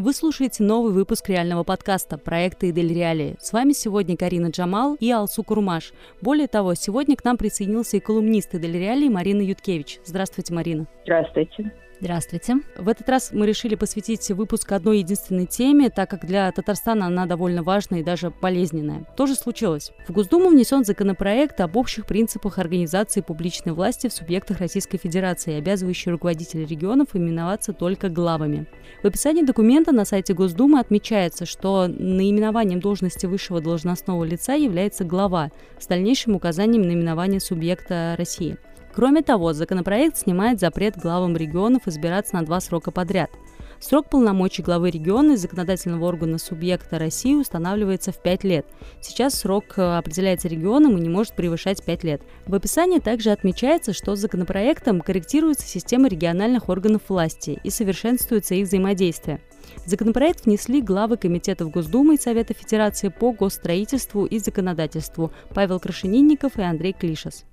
Вы слушаете новый выпуск реального подкаста проекта «Идель Реалии». С вами сегодня Карина Джамал и Алсу Курмаш. Более того, сегодня к нам присоединился и колумнист «Идель Реалии» Марина Юткевич. Здравствуйте, Марина. Здравствуйте. Здравствуйте. В этот раз мы решили посвятить выпуск одной единственной теме, так как для Татарстана она довольно важная и даже болезненная. То же случилось. В Госдуму внесен законопроект об общих принципах организации публичной власти в субъектах Российской Федерации, обязывающий руководителей регионов именоваться только главами. В описании документа на сайте Госдумы отмечается, что наименованием должности высшего должностного лица является глава с дальнейшим указанием наименования субъекта России – Кроме того, законопроект снимает запрет главам регионов избираться на два срока подряд. Срок полномочий главы региона и законодательного органа субъекта России устанавливается в 5 лет. Сейчас срок э, определяется регионом и не может превышать 5 лет. В описании также отмечается, что законопроектом корректируется система региональных органов власти и совершенствуется их взаимодействие. Законопроект внесли главы комитетов Госдумы и Совета Федерации по госстроительству и законодательству Павел Крашенинников и Андрей Клишес.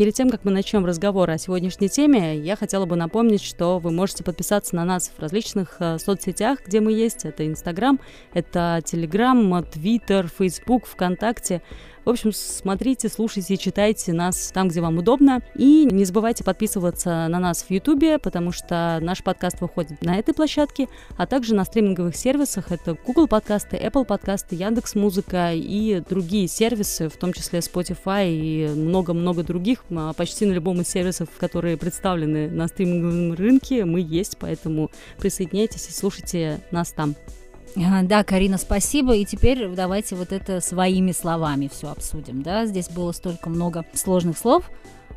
Перед тем, как мы начнем разговор о сегодняшней теме, я хотела бы напомнить, что вы можете подписаться на нас в различных э, соцсетях, где мы есть. Это Инстаграм, это Телеграм, Твиттер, Фейсбук, ВКонтакте. В общем, смотрите, слушайте, читайте нас там, где вам удобно. И не забывайте подписываться на нас в Ютубе, потому что наш подкаст выходит на этой площадке, а также на стриминговых сервисах. Это Google подкасты, Apple подкасты, Яндекс Музыка и другие сервисы, в том числе Spotify и много-много других. А почти на любом из сервисов, которые представлены на стриминговом рынке, мы есть, поэтому присоединяйтесь и слушайте нас там. Да, Карина, спасибо. И теперь давайте вот это своими словами все обсудим. Да? Здесь было столько много сложных слов.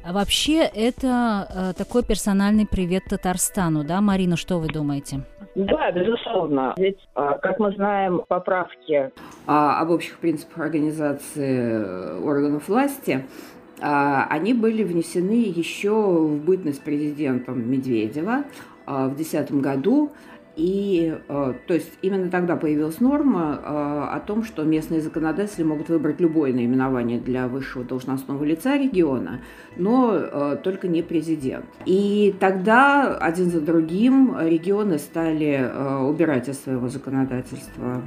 А вообще это э, такой персональный привет Татарстану, да, Марина, что вы думаете? Да, безусловно. Ведь, а, как мы знаем, поправки а, об общих принципах организации э, органов власти а, они были внесены еще в бытность президентом Медведева в 2010 году. И, э, то есть, именно тогда появилась норма э, о том, что местные законодатели могут выбрать любое наименование для высшего должностного лица региона, но э, только не президент. И тогда один за другим регионы стали убирать из своего законодательства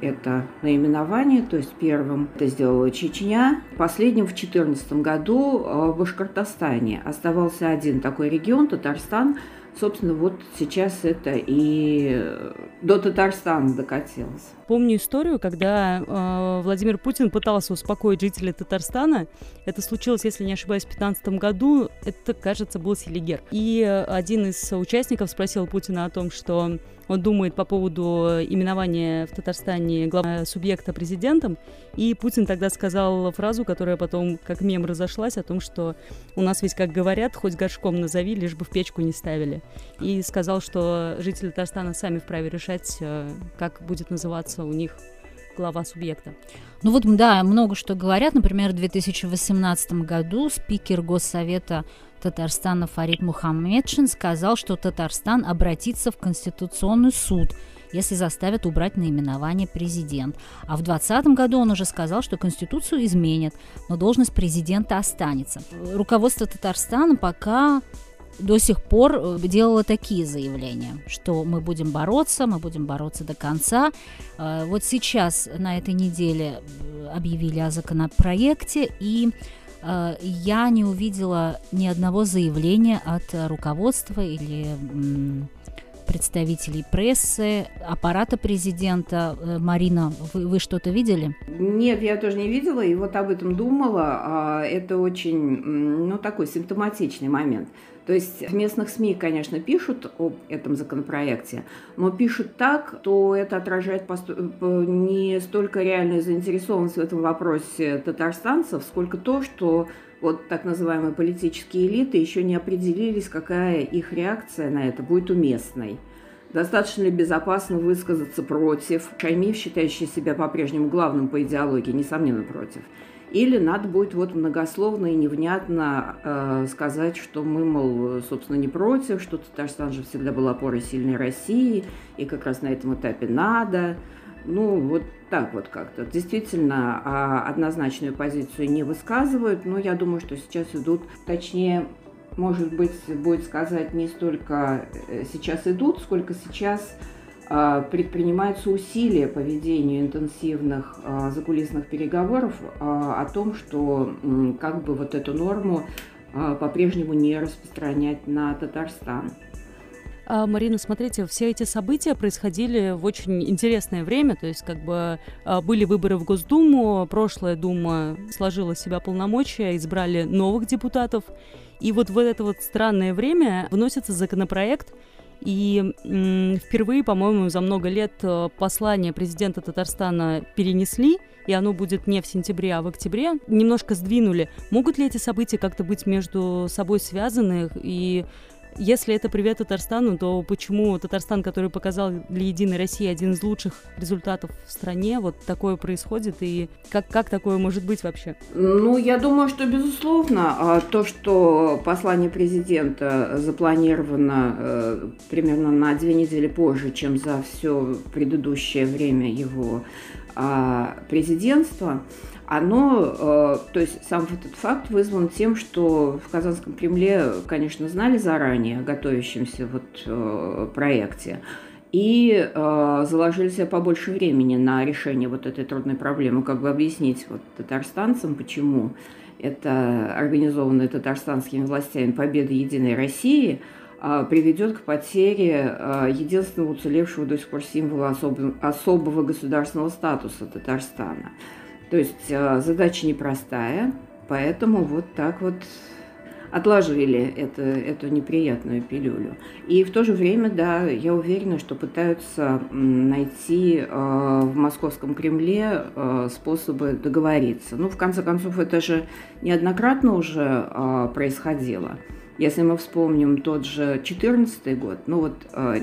это наименование, то есть первым это сделала Чечня, последним в 2014 году в Башкортостане оставался один такой регион, Татарстан, Собственно, вот сейчас это и э, до Татарстана докатилось. Помню историю, когда э, Владимир Путин пытался успокоить жителей Татарстана. Это случилось, если не ошибаюсь, в 2015 году. Это, кажется, был Селигер. И один из участников спросил Путина о том, что он думает по поводу именования в Татарстане главного субъекта президентом. И Путин тогда сказал фразу, которая потом как мем разошлась, о том, что у нас ведь, как говорят, хоть горшком назови, лишь бы в печку не ставили. И сказал, что жители Татарстана сами вправе решать, э, как будет называться у них глава субъекта. Ну вот, да, много что говорят. Например, в 2018 году спикер Госсовета Татарстана Фарид Мухаммедшин сказал, что Татарстан обратится в Конституционный суд, если заставят убрать наименование президент. А в 2020 году он уже сказал, что Конституцию изменят, но должность президента останется. Руководство Татарстана пока до сих пор э, делала такие заявления, что мы будем бороться, мы будем бороться до конца. Э, вот сейчас на этой неделе э, объявили о законопроекте, и я не увидела ни одного заявления от руководства или представителей прессы, аппарата президента. Марина, вы, вы что-то видели? Нет, я тоже не видела, и вот об этом думала. А, это очень, ну, такой симптоматичный момент. То есть в местных СМИ, конечно, пишут об этом законопроекте, но пишут так, то это отражает не столько реальную заинтересованность в этом вопросе татарстанцев, сколько то, что вот так называемые политические элиты еще не определились, какая их реакция на это будет уместной. Достаточно ли безопасно высказаться против? Шаймиев, считающий себя по-прежнему главным по идеологии, несомненно, против – или надо будет вот многословно и невнятно э, сказать, что мы, мол, собственно, не против, что Татарстан же всегда был опорой сильной России, и как раз на этом этапе надо. Ну, вот так вот как-то. Действительно, а, однозначную позицию не высказывают, но я думаю, что сейчас идут, точнее, может быть, будет сказать не столько э, сейчас идут, сколько сейчас предпринимаются усилия по ведению интенсивных а, закулисных переговоров а, о том, что как бы вот эту норму по-прежнему не распространять на Татарстан. Марина, смотрите, все эти события происходили в очень интересное время, то есть как бы были выборы в Госдуму, прошлая Дума сложила себя полномочия, избрали новых депутатов, и вот в это вот странное время вносится законопроект, и впервые, по-моему, за много лет э, послание президента Татарстана перенесли, и оно будет не в сентябре, а в октябре. Немножко сдвинули. Могут ли эти события как-то быть между собой связаны? И если это привет Татарстану, то почему Татарстан, который показал для Единой России один из лучших результатов в стране, вот такое происходит, и как, как такое может быть вообще? Ну, я думаю, что, безусловно, а, то, что послание президента запланировано э, примерно на две недели позже, чем за все предыдущее время его а, президентства, оно, э, то есть сам этот факт вызван тем, что в Казанском Кремле, конечно, знали заранее о готовящемся вот э, проекте и э, заложили себе побольше времени на решение вот этой трудной проблемы, как бы объяснить вот татарстанцам, почему это организованная татарстанскими властями победа Единой России приведет к потере единственного уцелевшего до сих пор символа особого, особого государственного статуса Татарстана. То есть э, задача непростая, поэтому вот так вот отложили это, эту неприятную пилюлю. И в то же время, да, я уверена, что пытаются найти э, в московском Кремле э, способы договориться. Ну, в конце концов, это же неоднократно уже происходило. Если мы вспомним тот же 2014 год, ну вот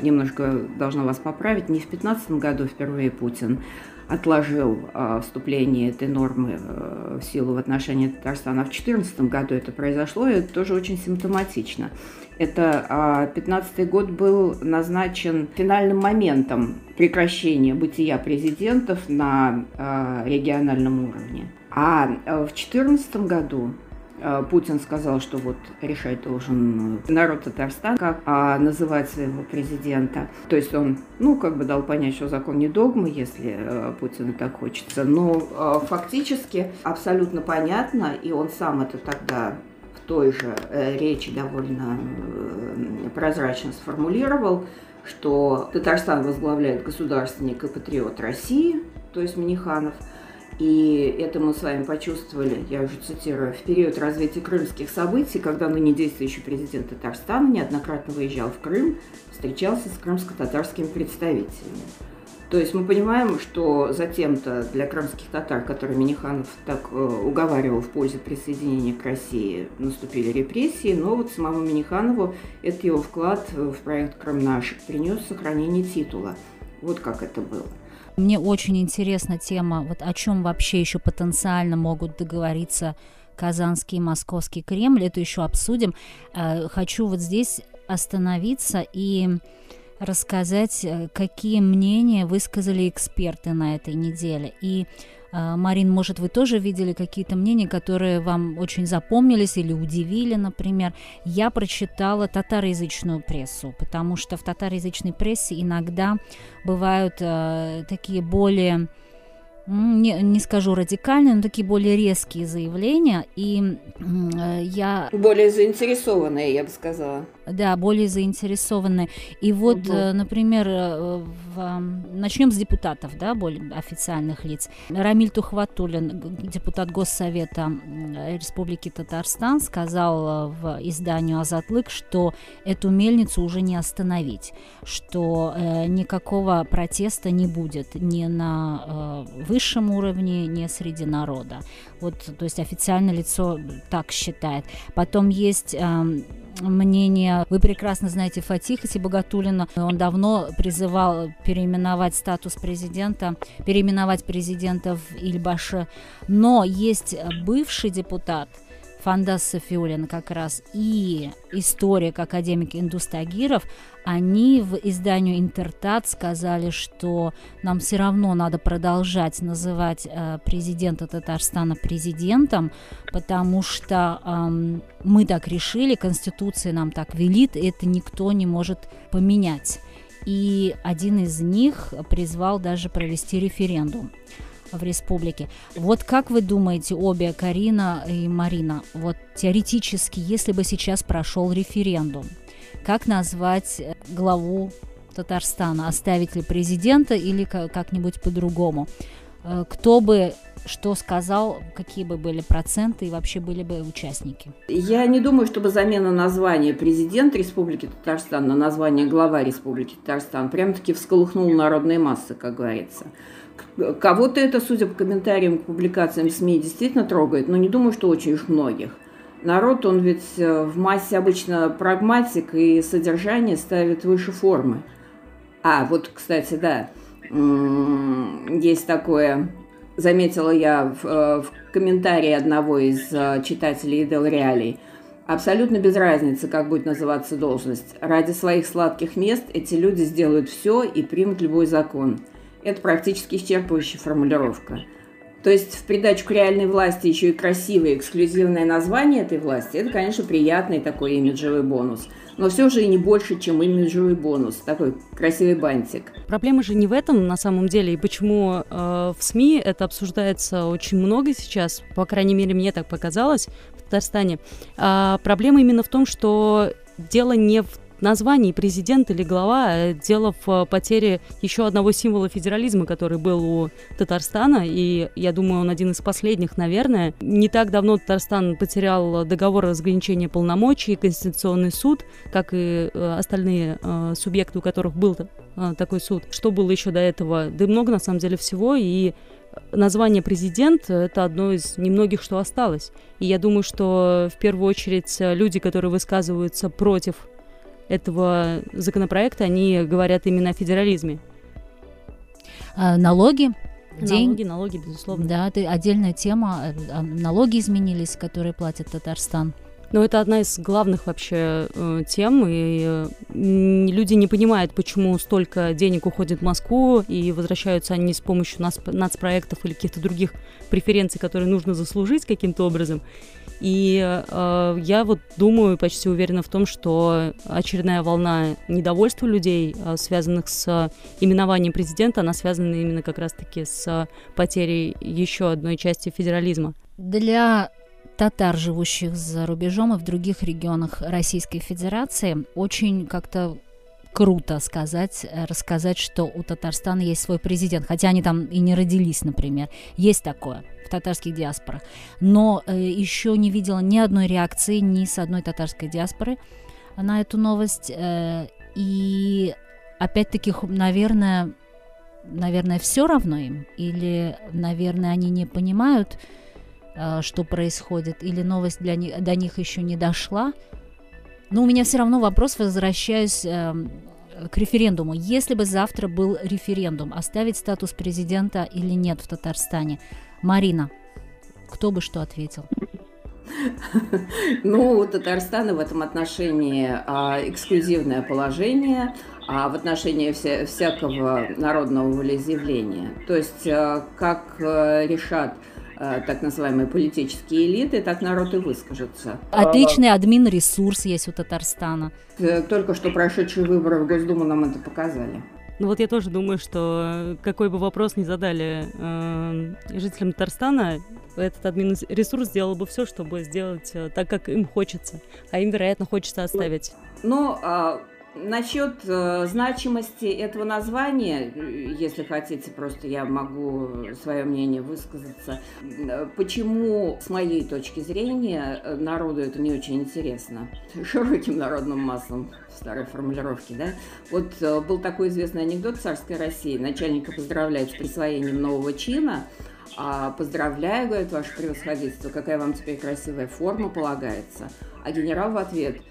немножко должна вас поправить, не в 2015 году впервые Путин отложил э, вступление этой нормы э, в силу в отношении Татарстана. В 2014 году это произошло, и это тоже очень симптоматично. Это 15 а, год был назначен финальным моментом прекращения бытия президентов на а, региональном уровне. А в 2014 году Путин сказал, что вот решать должен народ Татарстана, как а, называть своего президента. То есть он, ну, как бы дал понять, что закон не догма, если а, Путину так хочется. Но а, фактически абсолютно понятно, и он сам это тогда в той же э, речи довольно э, прозрачно сформулировал, что Татарстан возглавляет государственник и патриот России, то есть Миниханов – и это мы с вами почувствовали, я уже цитирую, в период развития крымских событий, когда ныне действующий президент Татарстана неоднократно выезжал в Крым, встречался с крымско-татарскими представителями. То есть мы понимаем, что затем-то для крымских татар, которые Миниханов так э, уговаривал в пользу присоединения к России, наступили репрессии, но вот самому Миниханову это его вклад в проект «Крым наш» принес сохранение титула. Вот как это было. Мне очень интересна тема, вот о чем вообще еще потенциально могут договориться Казанский и Московский Кремль. Это еще обсудим. Э, хочу вот здесь остановиться и рассказать, э, какие мнения высказали эксперты на этой неделе. И а, Марин, может, вы тоже видели какие-то мнения, которые вам очень запомнились или удивили, например. Я прочитала татароязычную прессу, потому что в татароязычной прессе иногда бывают э, такие более не, не скажу радикальные, но такие более резкие заявления. И э, я... Более заинтересованные, я бы сказала. Да, более заинтересованные. И вот, угу. например, э, в... начнем с депутатов, да, более официальных лиц. Рамиль Тухватулин, депутат Госсовета Республики Татарстан, сказал в изданию «Азатлык», что эту мельницу уже не остановить, что э, никакого протеста не будет ни на э, высшем уровне, не среди народа. Вот, то есть официальное лицо так считает. Потом есть э, мнение, вы прекрасно знаете Фатиха Сибагатулина, он давно призывал переименовать статус президента, переименовать президента в Ильбаше, но есть бывший депутат, Фандас Софиулин как раз и историк, академик Индустагиров, они в изданию «Интертат» сказали, что нам все равно надо продолжать называть э, президента Татарстана президентом, потому что э, мы так решили, Конституция нам так велит, это никто не может поменять. И один из них призвал даже провести референдум в республике. Вот как вы думаете, обе, Карина и Марина, вот теоретически, если бы сейчас прошел референдум, как назвать э, главу Татарстана? Оставить ли президента или как-нибудь по-другому? Э, кто бы что сказал, какие бы были проценты и вообще были бы участники? Я не думаю, чтобы замена названия президент Республики Татарстан на название глава Республики Татарстан прям-таки всколыхнул народные массы, как говорится. Кого-то это, судя по комментариям к публикациям СМИ, действительно трогает, но не думаю, что очень уж многих. Народ, он ведь э, в массе обычно прагматик и содержание ставит выше формы. А, вот, кстати, да, есть такое, заметила я в, э, в комментарии одного из э, читателей Дел Реалий. Абсолютно без разницы, как будет называться должность. Ради своих сладких мест эти люди сделают все и примут любой закон – это практически исчерпывающая формулировка. То есть в придачу реальной власти еще и красивое эксклюзивное название этой власти, это, конечно, приятный такой имиджевый бонус. Но все же и не больше, чем имиджевый бонус, такой красивый бантик. Проблема же не в этом на самом деле, и почему э, в СМИ это обсуждается очень много сейчас, по крайней мере, мне так показалось в Татарстане. А проблема именно в том, что дело не в названии президент или глава э, дело в э, потере еще одного символа федерализма, который был у Татарстана, и я думаю, он один из последних, наверное. Не так давно Татарстан потерял договор о разграничении полномочий, Конституционный суд, как и э, остальные субъекты, у которых был такой суд. Что было еще до этого? Да много, на самом деле, всего, и название президент – это одно из немногих, что осталось. И я думаю, что в первую очередь люди, которые высказываются против этого законопроекта, они говорят именно о федерализме. А, налоги, Налоги, налоги, безусловно. Да, это отдельная тема. А, налоги изменились, которые платит Татарстан. Но это одна из главных вообще э, тем, и э, люди не понимают, почему столько денег уходит в Москву, и возвращаются они с помощью нас, нацпроектов или каких-то других преференций, которые нужно заслужить каким-то образом. И э, я вот думаю, почти уверена в том, что очередная волна недовольства людей, э, связанных с именованием президента, она связана именно как раз-таки с потерей еще одной части федерализма. Для татар, живущих за рубежом и в других регионах Российской Федерации, очень как-то круто сказать, рассказать, что у Татарстана есть свой президент, хотя они там и не родились, например. Есть такое в татарских диаспорах. Но э, еще не видела ни одной реакции ни с одной татарской диаспоры на эту новость. Э, и опять-таки, наверное, наверное, все равно им, или, наверное, они не понимают, э, что происходит, или новость для них, до них еще не дошла. Но у меня все равно вопрос, возвращаюсь э, к референдуму. Если бы завтра был референдум, оставить статус президента или нет в Татарстане, Марина, кто бы что ответил? Ну, у Татарстана в этом отношении а, эксклюзивное положение а, в отношении вся, всякого народного волеизъявления. То есть, а, как а, решат так называемые политические элиты, так народ и выскажется. Отличный админ-ресурс есть у Татарстана. Э, только что прошедшие выборы в Госдуму нам это показали. Ну вот я тоже думаю, что какой бы вопрос ни задали э, жителям Татарстана, этот админ-ресурс сделал бы все, чтобы сделать э, так, как им хочется. А им, вероятно, хочется оставить. Ну, а Насчет э, значимости этого названия, если хотите, просто я могу свое мнение высказаться. Почему, с моей точки зрения, народу это не очень интересно? Широким народным массам в старой формулировке, да? Вот э, был такой известный анекдот царской России. Начальника поздравляют с присвоением нового чина, а поздравляю, говорит, ваше превосходительство, какая вам теперь красивая форма полагается. А генерал в ответ,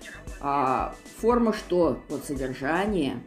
а форма что? Вот содержание.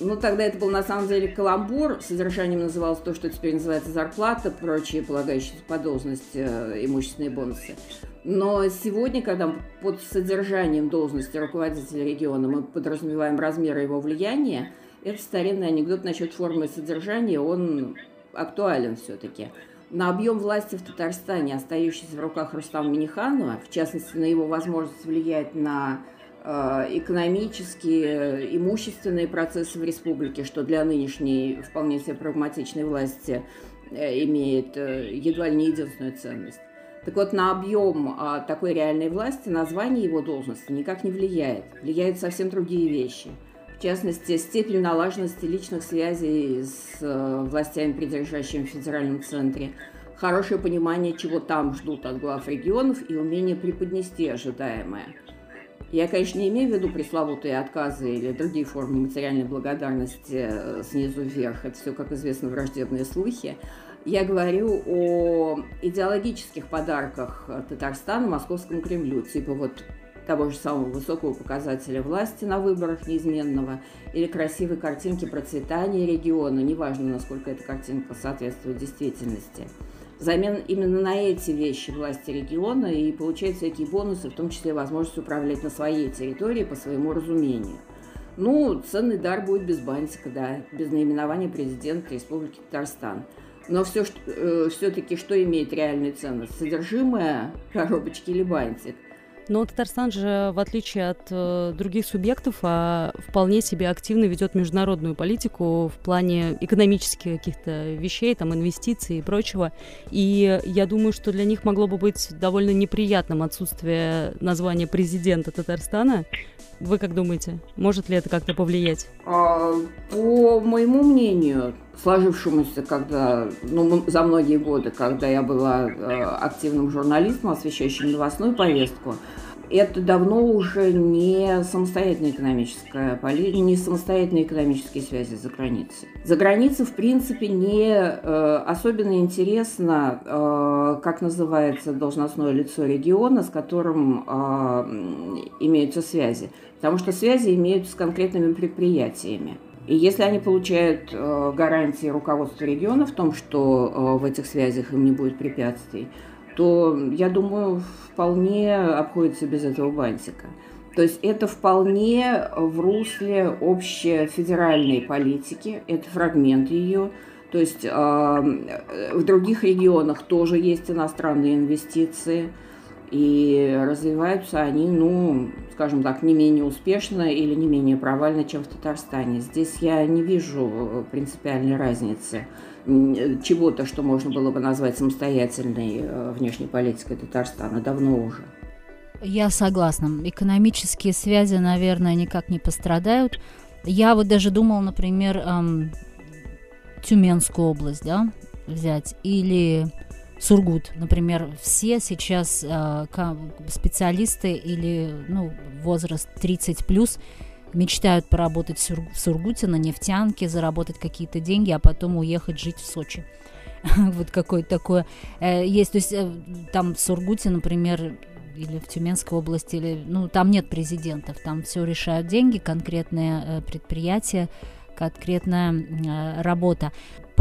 Ну, тогда это был на самом деле каламбур. Содержанием называлось то, что теперь называется зарплата, прочие полагающиеся по должности э, имущественные бонусы. Но сегодня, когда под содержанием должности руководителя региона мы подразумеваем размеры его влияния, этот старинный анекдот насчет формы содержания, он актуален все-таки. На объем власти в Татарстане, остающийся в руках Рустама Миниханова, в частности, на его возможность влиять на э, экономические, имущественные процессы в республике, что для нынешней вполне себе прагматичной власти э, имеет э, едва ли не единственную ценность. Так вот, на объем а, такой реальной власти название его должности никак не влияет. Влияют совсем другие вещи. В частности, степень налаженности личных связей с а, властями, придержащими в федеральном центре, хорошее понимание, чего там ждут от глав регионов и умение преподнести ожидаемое. Я, конечно, не имею в виду пресловутые отказы или другие формы материальной благодарности э, снизу вверх. Это все, как известно, враждебные слухи. Я говорю о идеологических подарках Татарстана Московскому Кремлю, типа вот того же самого высокого показателя власти на выборах неизменного или красивой картинки процветания региона, неважно, насколько эта картинка соответствует действительности. Взамен именно на эти вещи власти региона и получают всякие бонусы, в том числе возможность управлять на своей территории по своему разумению. Ну, ценный дар будет без бантика, да, без наименования президента Республики Татарстан – но все, э, все-таки что имеет реальную ценность? Содержимое коробочки или бантик? Но Татарстан же, в отличие от э, других субъектов, а, вполне себе активно ведет международную политику в плане экономических каких-то вещей, там, инвестиций и прочего. И я думаю, что для них могло бы быть довольно неприятным отсутствие названия президента Татарстана. Вы как думаете, может ли это как-то повлиять? А, по моему мнению, сложившемуся, когда, ну, за многие годы, когда я была э, активным журналистом, освещающим новостную повестку, это давно уже не самостоятельная экономическая политика, не самостоятельные экономические связи за границей. За границей, в принципе, не э, особенно интересно, э, как называется должностное лицо региона, с которым э, имеются связи. Потому что связи имеются с конкретными предприятиями. И если они получают э, гарантии руководства региона в том, что э, в этих связях им не будет препятствий, то, я думаю, вполне обходится без этого бантика. То есть это вполне в русле общефедеральной политики, это фрагмент ее. То есть э, в других регионах тоже есть иностранные инвестиции, и развиваются они, ну, скажем так, не менее успешно или не менее провально, чем в Татарстане. Здесь я не вижу принципиальной разницы чего-то, что можно было бы назвать самостоятельной э, внешней политикой Татарстана, давно уже. Я согласна. Экономические связи, наверное, никак не пострадают. Я вот даже думала, например, эм, Тюменскую область, да, взять, или Сургут, например, все сейчас э, специалисты или ну, возраст 30 плюс мечтают поработать в Сургуте на нефтянке, заработать какие-то деньги, а потом уехать жить в Сочи. вот какое-то такое э, есть. То есть э, там в Сургуте, например, или в Тюменской области, или, ну, там нет президентов, там все решают деньги, конкретные э, предприятия, конкретная работа.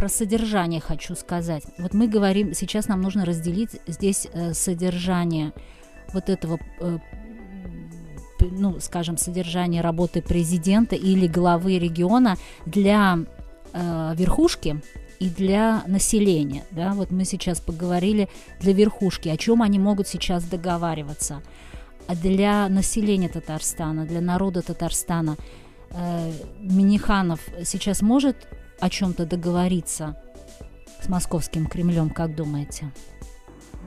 Про содержание хочу сказать. Вот мы говорим, сейчас нам нужно разделить здесь содержание вот этого ну, скажем, содержание работы президента или главы региона для э, верхушки и для населения. Да? Вот мы сейчас поговорили для верхушки, о чем они могут сейчас договариваться. А для населения Татарстана, для народа Татарстана э, Миниханов сейчас может о чем-то договориться с московским Кремлем, как думаете?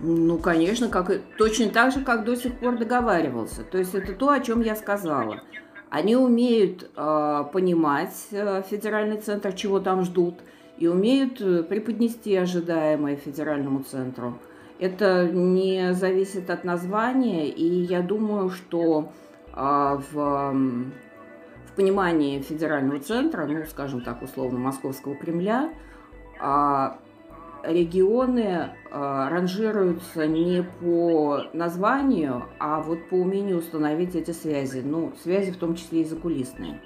Ну, конечно, как, точно так же, как до сих пор договаривался. То есть это то, о чем я сказала. Они умеют э, понимать э, федеральный центр, чего там ждут, и умеют э, преподнести ожидаемое федеральному центру. Это не зависит от названия, и я думаю, что э, в, в понимании федерального центра, ну, скажем так, условно, Московского Кремля, э, регионы э, ранжируются не по названию, а вот по умению установить эти связи. Ну, связи в том числе и закулисные.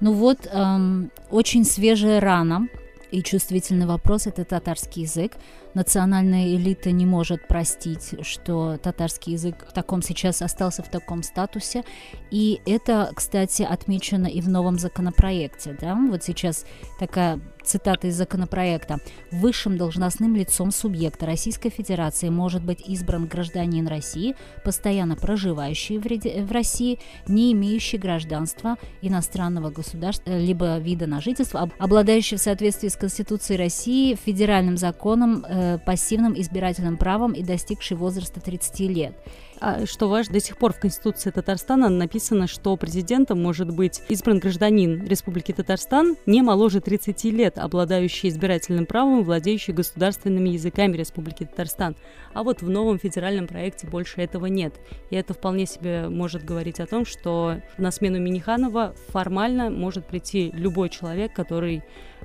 Ну вот, эм, очень свежая рана и чувствительный вопрос – это татарский язык. Национальная элита не может простить, что татарский язык в таком сейчас остался в таком статусе. И это, кстати, отмечено и в новом законопроекте. Да? Вот сейчас такая цитата из законопроекта. Высшим должностным лицом субъекта Российской Федерации может быть избран гражданин России, постоянно проживающий в России, не имеющий гражданства иностранного государства, либо вида на жительство, обладающий в соответствии с Конституцией России, федеральным законом, э, пассивным избирательным правом и достигший возраста 30 лет. А что важно, до сих пор в Конституции Татарстана написано, что президентом может быть избран гражданин Республики Татарстан не моложе 30 лет, обладающий избирательным правом, владеющий государственными языками Республики Татарстан. А вот в новом федеральном проекте больше этого нет. И это вполне себе может говорить о том, что на смену Миниханова формально может прийти любой человек, который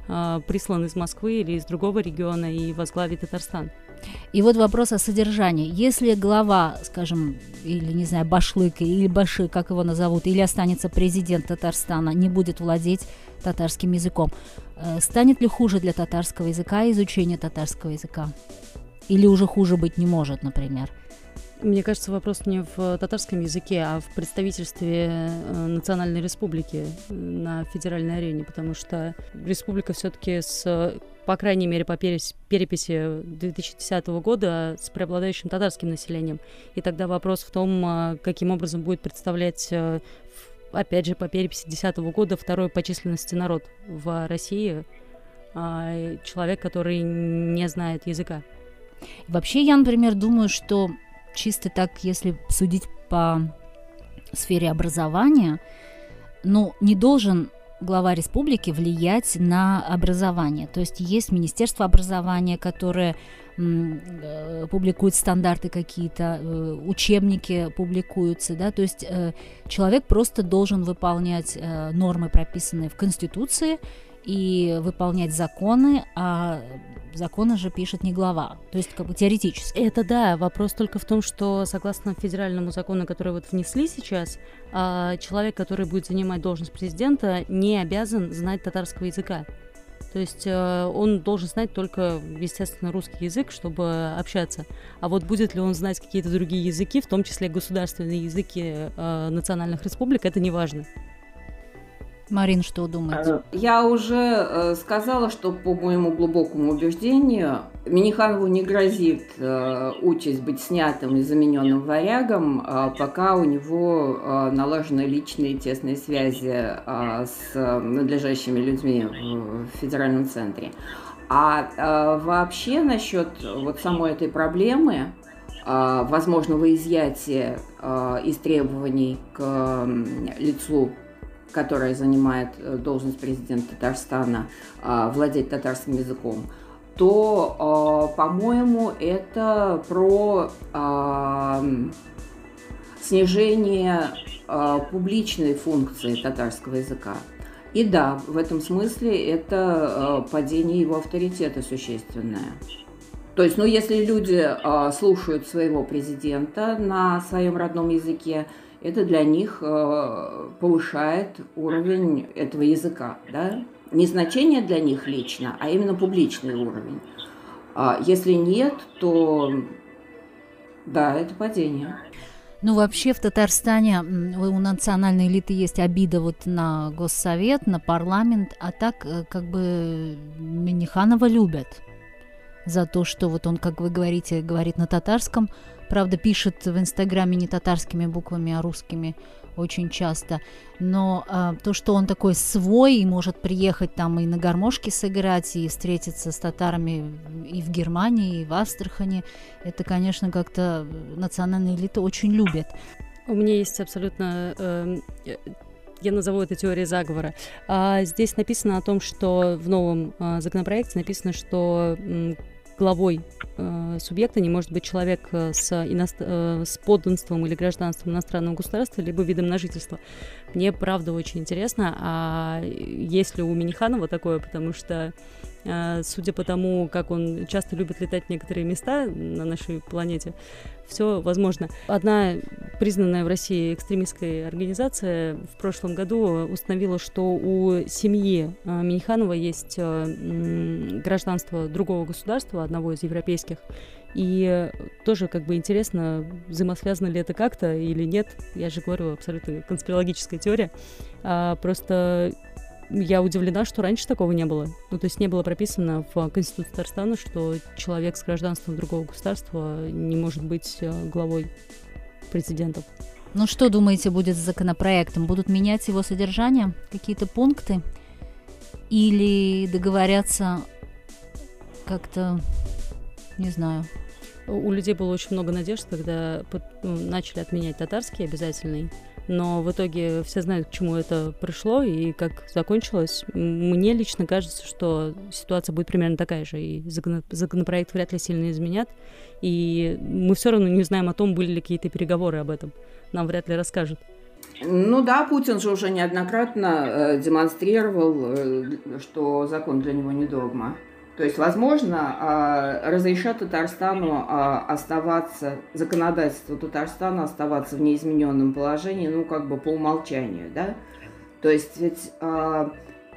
прислан из Москвы или из другого региона и возглавит Татарстан. И вот вопрос о содержании. Если глава, скажем, или, не знаю, башлык, или баши, как его назовут, или останется президент Татарстана, не будет владеть татарским языком, э, станет ли хуже для татарского языка изучение татарского языка? Или уже хуже быть не может, например? Мне кажется, вопрос не в татарском языке, а в представительстве э, Национальной Республики на федеральной арене, потому что республика все-таки с по крайней мере, по переписи 2010 года с преобладающим татарским населением. И тогда вопрос в том, каким образом будет представлять, э, опять же, по переписи 2010 года второй по численности народ в России, а, человек, который не знает языка. Вообще, я, например, думаю, что чисто так, если судить по сфере образования, ну, не должен глава республики влиять на образование. То есть есть Министерство образования, которое э, публикует стандарты какие-то, э, учебники публикуются, да, то есть э, человек просто должен выполнять нормы, прописанные в Конституции, и выполнять законы, а законы же пишет не глава, то есть как бы теоретически. Это да, вопрос только в том, что согласно федеральному закону, который вот внесли сейчас, а, человек, который будет занимать должность президента, не обязан знать татарского языка. То есть э, он должен знать только, естественно, русский язык, чтобы общаться. А вот будет ли он знать какие-то другие языки, в том числе государственные языки э, национальных республик, это не важно. Марин, что думаете? Я уже э, сказала, что по моему глубокому убеждению Миниханову не грозит э, участь быть снятым и замененным варягом, э, пока у него э, налажены личные тесные связи э, с надлежащими людьми в федеральном центре. А э, вообще насчет вот самой этой проблемы, э, возможного изъятия э, из требований к э, лицу которая занимает э, должность президента Татарстана, а, владеть татарским языком, то, а, по-моему, это про а, снижение публичной функции татарского языка. И да, в этом смысле это падение его авторитета существенное. То есть, ну, если люди слушают своего президента на своем родном языке, это для них э, повышает уровень этого языка. Да? Не значение для них лично, а именно публичный уровень. А если нет, то да, это падение. Ну, вообще в Татарстане у национальной элиты есть обида вот на госсовет, на парламент, а так э, как бы Миниханова любят за то, что вот он, как вы говорите, говорит на татарском, Правда, пишет в Инстаграме не татарскими буквами, а русскими очень часто. Но а, то, что он такой свой и может приехать там и на гармошке сыграть, и встретиться с татарами и в Германии, и в Астрахани, это, конечно, как-то национальная элита очень любит. У меня есть абсолютно э, я назову это теорией заговора. А, здесь написано о том, что в новом а, законопроекте написано, что главой э, субъекта не может быть человек э, с, иност... э, с подданством или гражданством иностранного государства, либо видом на жительство. Мне правда очень интересно, а есть ли у Миниханова такое, потому что судя по тому, как он часто любит летать в некоторые места на нашей планете, все возможно. Одна признанная в России экстремистская организация в прошлом году установила, что у семьи а, Миниханова есть а, гражданство другого государства, одного из европейских, и тоже как бы интересно, взаимосвязано ли это как-то или нет. Я же говорю, абсолютно конспирологическая теория. А, просто я удивлена, что раньше такого не было. Ну, то есть не было прописано в Конституции Татарстана, что человек с гражданством другого государства не может быть э, главой президентов. Ну что думаете будет с законопроектом? Будут менять его содержание, какие-то пункты? Или договорятся как-то, не знаю, у людей было очень много надежд, когда ну, начали отменять татарский обязательный но в итоге все знают, к чему это пришло и как закончилось. Мне лично кажется, что ситуация будет примерно такая же, и законопроект вряд ли сильно изменят, и мы все равно не знаем о том, были ли какие-то переговоры об этом. Нам вряд ли расскажут. Ну да, Путин же уже неоднократно э, демонстрировал, э, что закон для него не догма. То есть, возможно, а, разрешат Татарстану а, оставаться, законодательство Татарстана оставаться в неизмененном положении, ну, как бы по умолчанию, да? То есть, ведь а,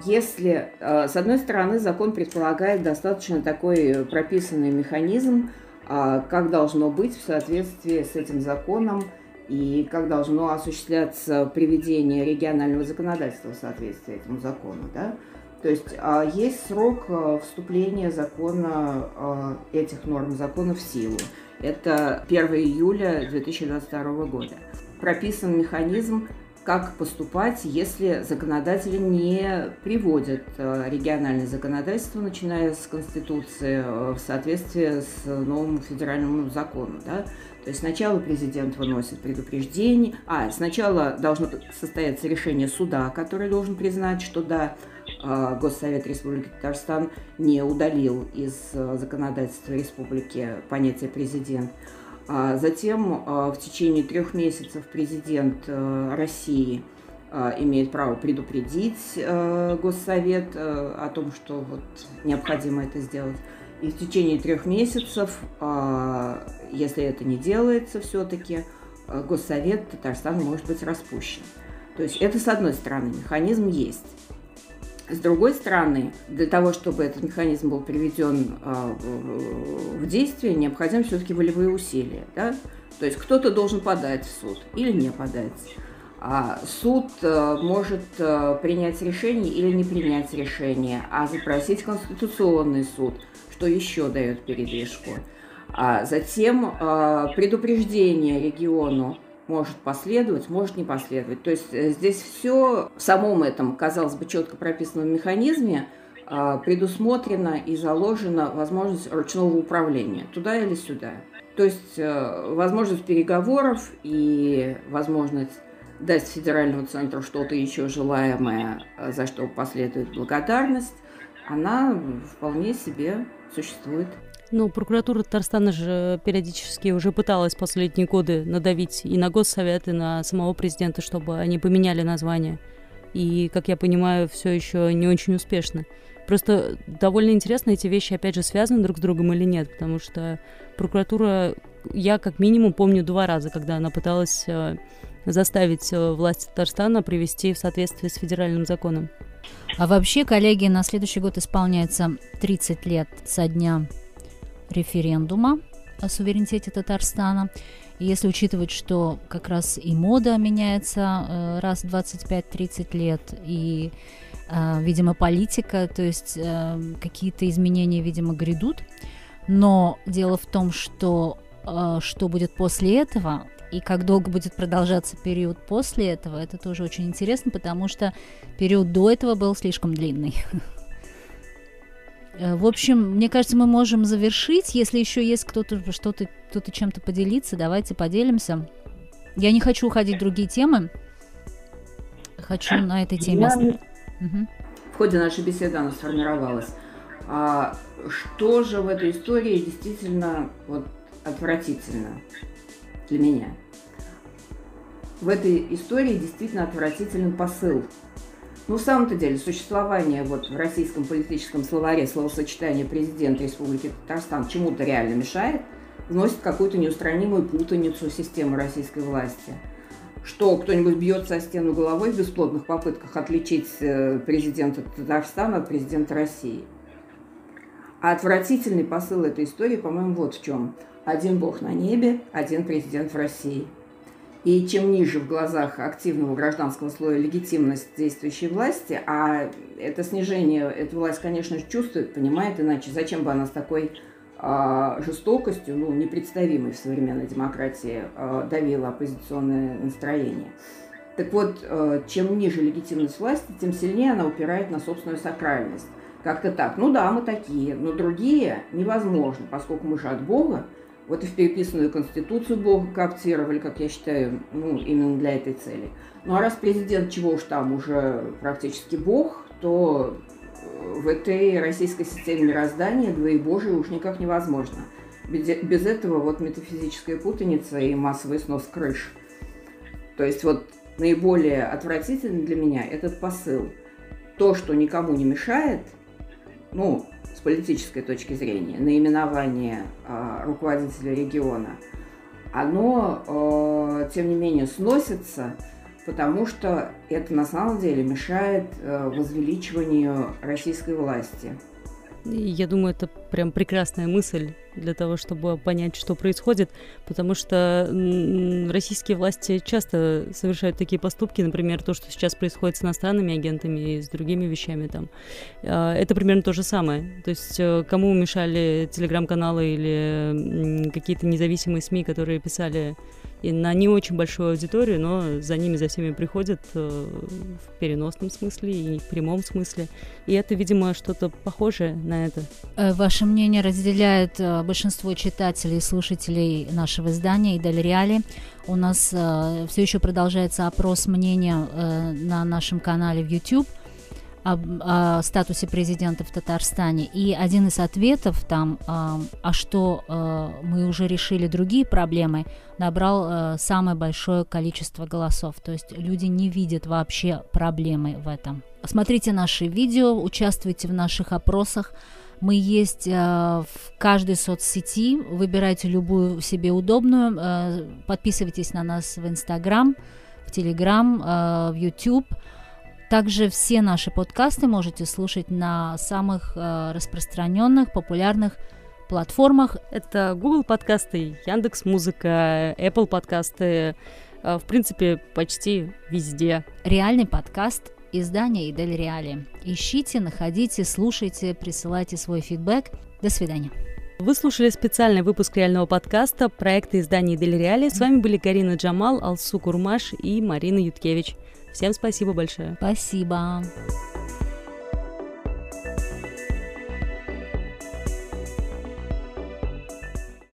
если, с одной стороны, закон предполагает достаточно такой прописанный механизм, как должно быть в соответствии с этим законом и как должно осуществляться приведение регионального законодательства в соответствии этому закону, да? То есть а, есть срок а, вступления закона, а, этих норм закона в силу. Это 1 июля 2022 года. Прописан механизм, как поступать, если законодатели не приводят региональное законодательство, начиная с Конституции, в соответствии с новым федеральным законом. Да? То есть сначала президент выносит предупреждение, а сначала должно состояться решение суда, который должен признать, что да, Госсовет Республики Татарстан не удалил из а, законодательства республики понятие президент. А затем в течение трех месяцев президент России имеет право предупредить Госсовет о том, что вот необходимо это сделать. И в течение трех месяцев, если это не делается все-таки, Госсовет Татарстана может быть распущен. То есть это, с одной стороны, механизм есть. С другой стороны, для того, чтобы этот механизм был приведен а, в действие, необходимы все-таки волевые усилия. Да? То есть кто-то должен подать в суд или не подать. А суд а, может а, принять решение или не принять решение, а запросить Конституционный суд, что еще дает передвижку. А затем предупреждение региону может последовать, может не последовать. То есть э, здесь все в самом этом, казалось бы, четко прописанном механизме а, предусмотрена и заложена возможность ручного управления туда или сюда. То есть э, возможность переговоров и возможность дать федеральному центру что-то еще желаемое, э, за что последует благодарность, она вполне себе существует. Ну, прокуратура Татарстана же периодически уже пыталась последние годы надавить и на Госсовет, и на самого президента, чтобы они поменяли название. И, как я понимаю, все еще не очень успешно. Просто довольно интересно, эти вещи, опять же, связаны друг с другом или нет, потому что прокуратура, я как минимум помню два раза, когда она пыталась э, заставить э, власти Татарстана привести в соответствие с федеральным законом. А вообще, коллеги, на следующий год исполняется 30 лет со дня референдума о суверенитете Татарстана. И если учитывать, что как раз и мода меняется э, раз в 25-30 лет, и, э, видимо, политика, то есть э, какие-то изменения, видимо, грядут. Но дело в том, что что будет после этого, и как долго будет продолжаться период после этого, это тоже очень интересно, потому что период до этого был слишком длинный. Э, в общем, мне кажется, мы можем завершить. Если еще есть кто-то что-то, кто-то чем-то поделиться, давайте поделимся. Я не хочу уходить в другие темы. Хочу на этой теме. Я... Угу. В ходе нашей беседы она сформировалась. А что же в этой истории действительно вот, отвратительно для меня? в этой истории действительно отвратительный посыл. Ну, в самом-то деле, существование вот в российском политическом словаре словосочетания президент Республики Татарстан чему-то реально мешает, вносит какую-то неустранимую путаницу системы российской власти. Что кто-нибудь бьется о стену головой в бесплодных попытках отличить э, президента Татарстана от президента России. А отвратительный посыл этой истории, по-моему, вот в чем. Один бог на небе, один президент в России – и чем ниже в глазах активного гражданского слоя легитимность действующей власти, а это снижение, эта власть, конечно, чувствует, понимает, иначе зачем бы она с такой э, жестокостью, ну, непредставимой в современной демократии, э, давила оппозиционное настроение. Так вот, э, чем ниже легитимность власти, тем сильнее она упирает на собственную сакральность. Как-то так. Ну да, мы такие, но другие невозможно, поскольку мы же от Бога, вот и в переписанную конституцию Бога кооптировали, как я считаю, ну, именно для этой цели. Ну а раз президент чего уж там уже практически Бог, то э, в этой российской системе мироздания двоебожие уж никак невозможно. Без этого вот метафизическая путаница и массовый снос крыш. То есть вот наиболее отвратительный для меня этот посыл. То, что никому не мешает, ну, с политической точки зрения, наименование э, руководителя региона, оно, э, тем не менее, сносится, потому что это на самом деле мешает э, возвеличиванию российской власти. Я думаю, это прям прекрасная мысль для того, чтобы понять, что происходит, потому что российские власти часто совершают такие поступки, например, то, что сейчас происходит с иностранными агентами и с другими вещами там. А, это примерно то же самое. То есть э, кому мешали телеграм-каналы или какие-то независимые СМИ, которые писали и на не очень большую аудиторию, но за ними, за всеми приходят э, в переносном смысле и в прямом смысле. И это, видимо, что-то похожее на это. Э, ваше мнение разделяет э, большинство читателей и слушателей нашего издания и Реали. У нас все еще продолжается опрос мнения на нашем канале в YouTube об, о статусе президента в Татарстане. И один из ответов там, э, а что э, мы уже решили другие проблемы, набрал э, самое большое количество голосов. То есть люди не видят вообще проблемы в этом. Смотрите наши видео, участвуйте в наших опросах. Мы есть э, в каждой соцсети. Выбирайте любую себе удобную. Э, подписывайтесь на нас в Инстаграм, в Телеграм, э, в YouTube. Также все наши подкасты можете слушать на самых э, распространенных, популярных платформах. Это Google подкасты, Яндекс Музыка, Apple подкасты, э, в принципе, почти везде. Реальный подкаст издания Идель Реали. Ищите, находите, слушайте, присылайте свой фидбэк. До свидания. Вы слушали специальный выпуск реального подкаста проекта издания Дель Реали. С вами были Карина Джамал, Алсу Курмаш и Марина Юткевич. Всем спасибо большое. Спасибо.